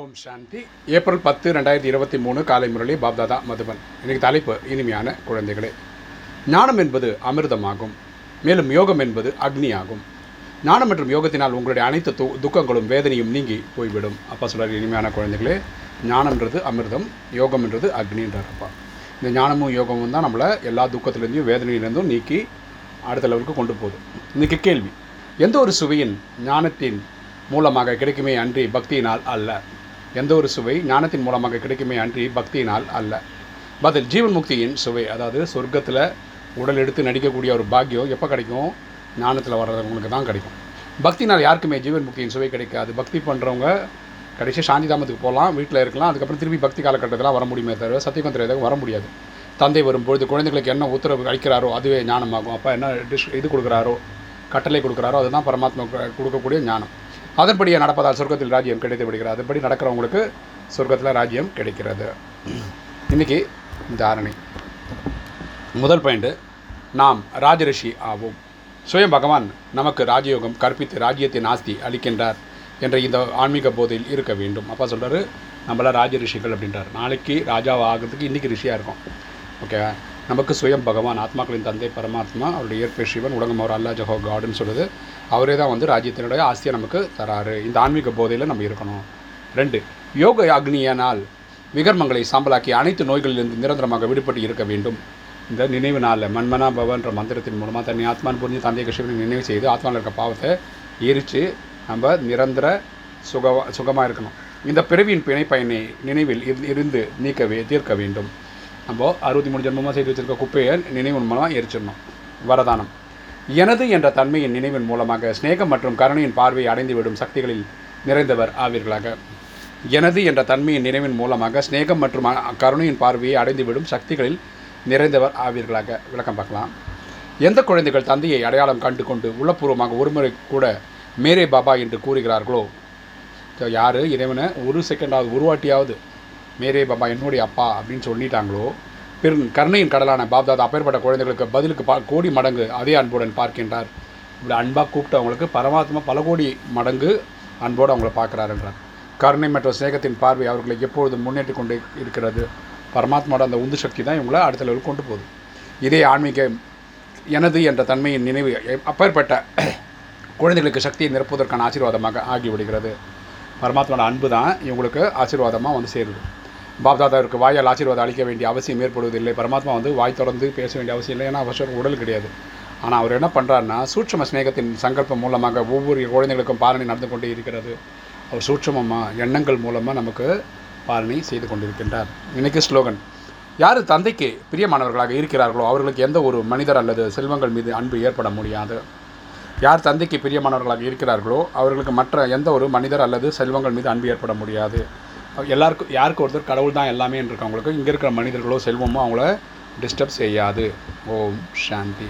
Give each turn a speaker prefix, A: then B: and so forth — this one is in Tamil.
A: ஓம் சாந்தி. ஏப்ரல் பத்து ரெண்டாயிரத்தி இருபத்தி மூணு காலை முரளி பாப்தாதா மதுபன். இன்னைக்கு தலைப்பு இனிமையான குழந்தைகளே. ஞானம் என்பது அமிர்தமாகும். மேலும் யோகம் என்பது அக்னியாகும். ஞானம் மற்றும் யோகத்தினால் உங்களுடைய அனைத்து து துக்கங்களும் வேதனையும் நீங்கி போய்விடும். அப்பா சொல்கிறார் இனிமையான குழந்தைகளே ஞானம்ன்றது அமிர்தம் யோகம்ன்றது அக்னின்றார் அப்பா. இந்த ஞானமும் யோகமும் தான் நம்மளை எல்லா துக்கத்துலேருந்தும் வேதனையிலேருந்தும் நீக்கி அடுத்த லெவலுக்கு கொண்டு போகுது. இன்றைக்கி கேள்வி எந்த ஒரு சுவையின் ஞானத்தின் மூலமாக கிடைக்குமே அன்றி பக்தியினால் அல்ல. எந்த ஒரு சுவை ஞானத்தின் மூலமாக கிடைக்குமே அன்றி பக்தியினால் அல்ல. பதில் ஜீவன் முக்தியின் சுவை. அதாவது சொர்க்கத்தில் உடல் எடுத்து நடிக்கக்கூடிய ஒரு பாக்கியம் எப்போ கிடைக்கும்? ஞானத்தில் வர்றவங்களுக்கு தான் கிடைக்கும். பக்தினால் யாருக்குமே ஜீவன் முக்தியின் சுவை கிடைக்காது. பக்தி பண்ணுறவங்க கடைசியாக சாந்தி தாமத்துக்கு போகலாம் வீட்டில் இருக்கலாம் அதுக்கப்புறம் திருப்பி பக்தி காலகட்டத்தில் வர முடியுமே தவிர சத்தியகம் தெரியாதவங்க வர முடியாது. தந்தை வரும்பொழுது குழந்தைகளுக்கு என்ன உத்தரவு அளிக்கிறாரோ அதுவே ஞானமாகும். அப்போ என்ன டிஷ் இது கொடுக்குறாரோ கட்டளை கொடுக்குறாரோ அதுதான் பரமாத்மா கொடுக்கக்கூடிய ஞானம். அதன்படியே நடப்பதால் சொர்க்கத்தில் ராஜ்யம் கிடைத்து விடுகிறது. அதன்படி நடக்கிறவங்களுக்கு சொர்க்கத்தில் ராஜ்யம் கிடைக்கிறது. இன்னைக்கு தாரணை முதல் பாயிண்ட்டு நாம் ராஜரிஷி ஆவோம். சுயம் பகவான் நமக்கு ராஜயோகம் கற்பித்து ராஜ்யத்தின் ஆஸ்தி அளிக்கின்றார் என்ற இந்த ஆன்மீக போதையில் இருக்க வேண்டும். அப்பா சொல்கிறார் நம்மளாம் ராஜ ரிஷிகள் அப்படின்றார். நாளைக்கு ராஜாவாகிறதுக்கு இன்றைக்கி ரிஷியாக இருக்கும். ஓகேவா நமக்கு சுயம் பகவான் ஆத்மாக்களின் தந்தை பரமாத்மா அவருடைய இயற்பை சிவன் உலகம் அவர் அல்லா ஜஹோ காடுன்னு சொல்லுது. அவரே தான் வந்து ராஜ்யத்தினுடைய ஆஸ்தியை நமக்கு தராரு. இந்த ஆன்மீக போதையில் நம்ம இருக்கணும். ரெண்டு யோக அக்னியனால் விகர்மங்களை சாம்பலாக்கி அனைத்து நோய்களிலிருந்து நிரந்தரமாக விடுபட்டு இருக்க வேண்டும். இந்த நினைவு நாளில் மன்மனா பவன்ற மந்திரத்தின் மூலமாக தன்னை ஆத்மான் புரிஞ்சு தந்தை கிருஷ்ணனை நினைவு செய்து ஆத்மாவில் இருக்க பாவத்தை எரித்து நம்ம நிரந்தர சுக சுகமாக இருக்கணும். இந்த பிறவியின் பிணை பயனை நினைவில் இரு- இருந்து நீக்கவே தீர்க்க வேண்டும். நம்ம அறுபத்தி மூணு ஜென்மமாக செய்து வச்சிருக்க குப்பையை நினைவின் மூலமாக எரிச்சிடணும். வரதானம். எனது என்ற தன்மையின் நினைவின் மூலமாக ஸ்நேகம் மற்றும் கருணையின் பார்வையை அடைந்துவிடும் சக்திகளில் நிறைந்தவர் ஆவீர்களாக. எனது என்ற தன்மையின் நினைவின் மூலமாக ஸ்நேகம் மற்றும் கருணையின் பார்வையை அடைந்துவிடும் சக்திகளில் நிறைந்தவர் ஆவீர்களாக. விளக்கம் பார்க்கலாம். எந்த குழந்தைகள் தந்தையை அடையாளம் கண்டு கொண்டு உள்ளபூர்வமாக ஒருமுறை கூட மேரே பாபா என்று கூறுகிறார்களோ? யார்? இறைவனை? ஒரு செகண்டாவது ஒரு வாட்டியாவது மேரே பாபா என்னுடைய அப்பா அப்படின்னு சொல்லிட்டாங்களோ பெரும் கருணையின் கடலான பாப்தாதா அப்பேற்பட்ட குழந்தைகளுக்கு பதிலுக்கு பா கோடி மடங்கு அதே அன்புடன் பார்க்கின்றார். இப்படி அன்பாக கூப்பிட்டவங்களுக்கு பரமாத்மா பல கோடி மடங்கு அன்போடு அவங்கள பார்க்குறாருன்றார் கருணை மற்றும் சேகத்தின் பார்வை அவர்களை எப்பொழுதும் முன்னேற்றி கொண்டு இருக்கிறது. பரமாத்மாவோட அந்த உந்து சக்தி தான் இவங்களை அடுத்த லெவலுக்கு கொண்டு போகுது. இதே ஆன்மீக எனது என்ற தன்மையின் நினைவு அப்பேற்பட்ட குழந்தைகளுக்கு சக்தியை நிரப்புவதற்கான ஆசீர்வாதமாக ஆகிவிடுகிறது. பரமாத்மாவோட அன்பு தான் இவங்களுக்கு ஆசீர்வாதமாக வந்து சேருது. பாப்தாதாவிற்கு வாயால் ஆசீர்வாதம் அளிக்க வேண்டிய அவசியம் ஏற்படுவதில்லை. பரமாத்மா வந்து வாய் தொடர்ந்து பேச வேண்டிய அவசியம் இல்லை. ஏன்னா அவசரம் உடல் கிடையாது. ஆனால் அவர் என்ன பண்ணுறாருன்னா சூட்சம ஸ்நேகத்தின் சங்கல்பம் மூலமாக ஒவ்வொரு குழந்தைகளுக்கும் பாலனை நடந்து கொண்டே இருக்கிறது. அவர் சூட்சமமாக எண்ணங்கள் மூலமாக நமக்கு பாலனை செய்து கொண்டிருக்கின்றார். இன்றைக்கு ஸ்லோகன். யார் தந்தைக்கு பிரியமானவர்களாக இருக்கிறார்களோ அவர்களுக்கு எந்த ஒரு மனிதர் அல்லது செல்வங்கள் மீது அன்பு ஏற்பட முடியாது. யார் தந்தைக்கு பிரியமானவர்களாக இருக்கிறார்களோ அவர்களுக்கு மற்ற எந்த ஒரு மனிதர் அல்லது செல்வங்கள் மீது அன்பு ஏற்பட முடியாது. எல்லாருக்கும் யாருக்கு ஒருத்தர் கடவுள் தான் எல்லாமே இருக்கவங்களுக்கு இங்கே இருக்கிற மனிதர்களோ செல்வமோ அவங்கள டிஸ்டர்ப் செய்யாது. ஓம் சாந்தி.